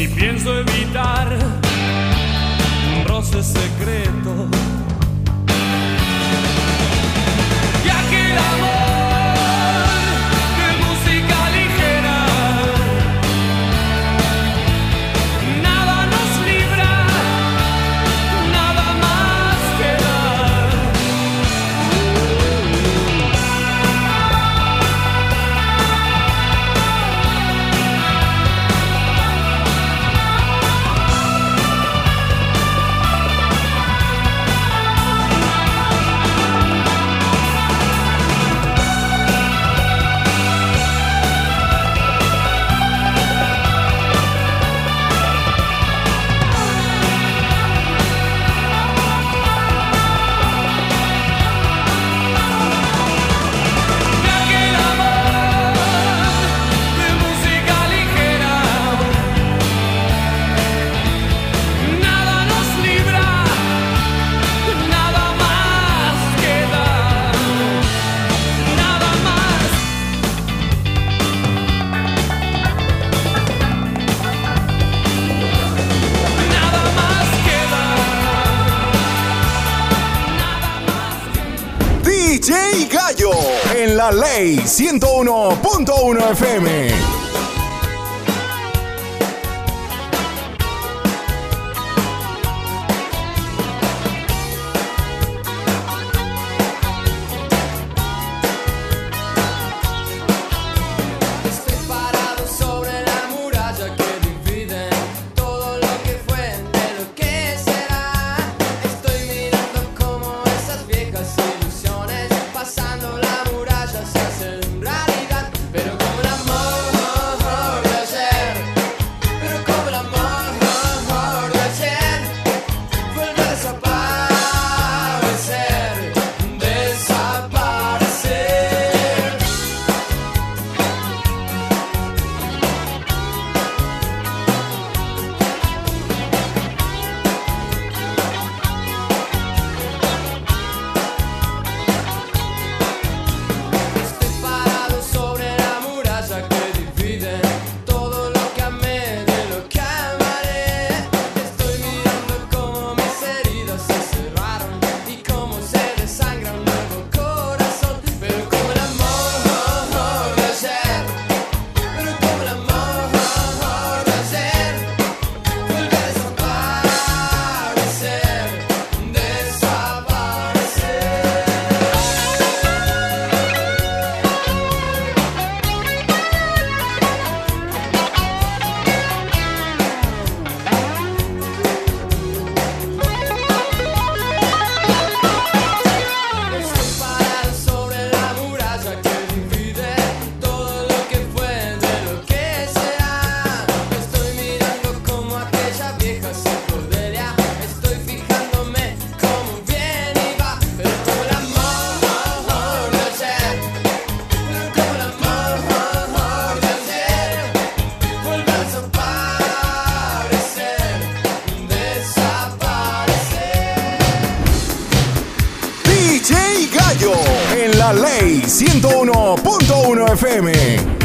ni pienso evitar un roce secreto. ley 101.1 FM. 101.1 FM.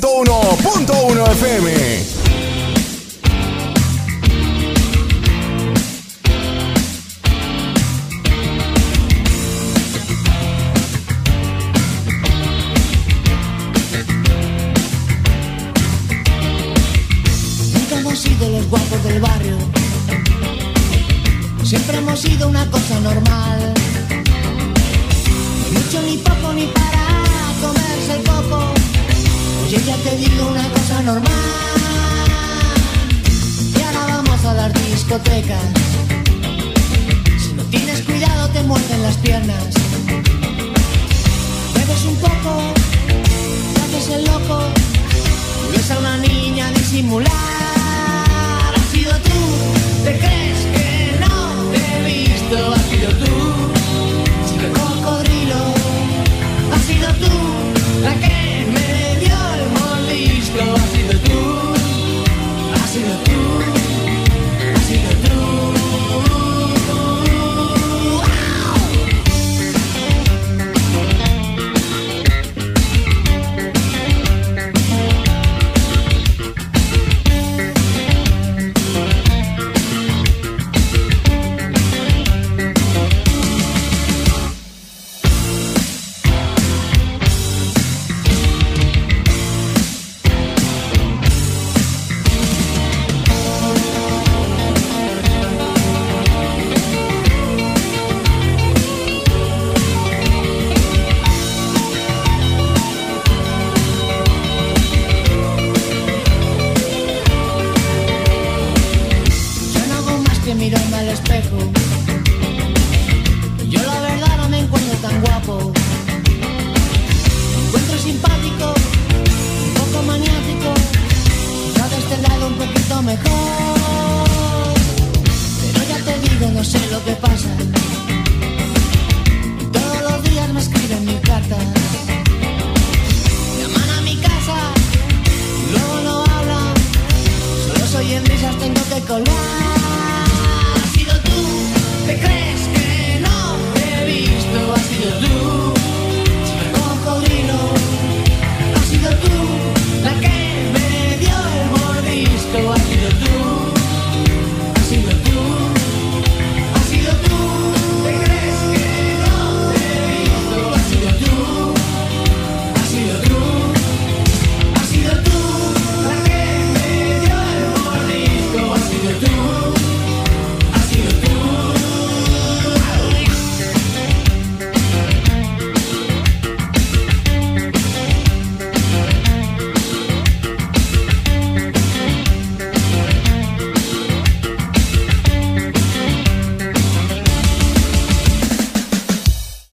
¡Punto uno! ¡Punto uno FM! digo una cosa normal. Y ahora vamos a las discotecas. Si no tienes cuidado te muerden las piernas. Bebes un poco, te haces el loco, ves a una niña disimular. Has sido tú, te crees que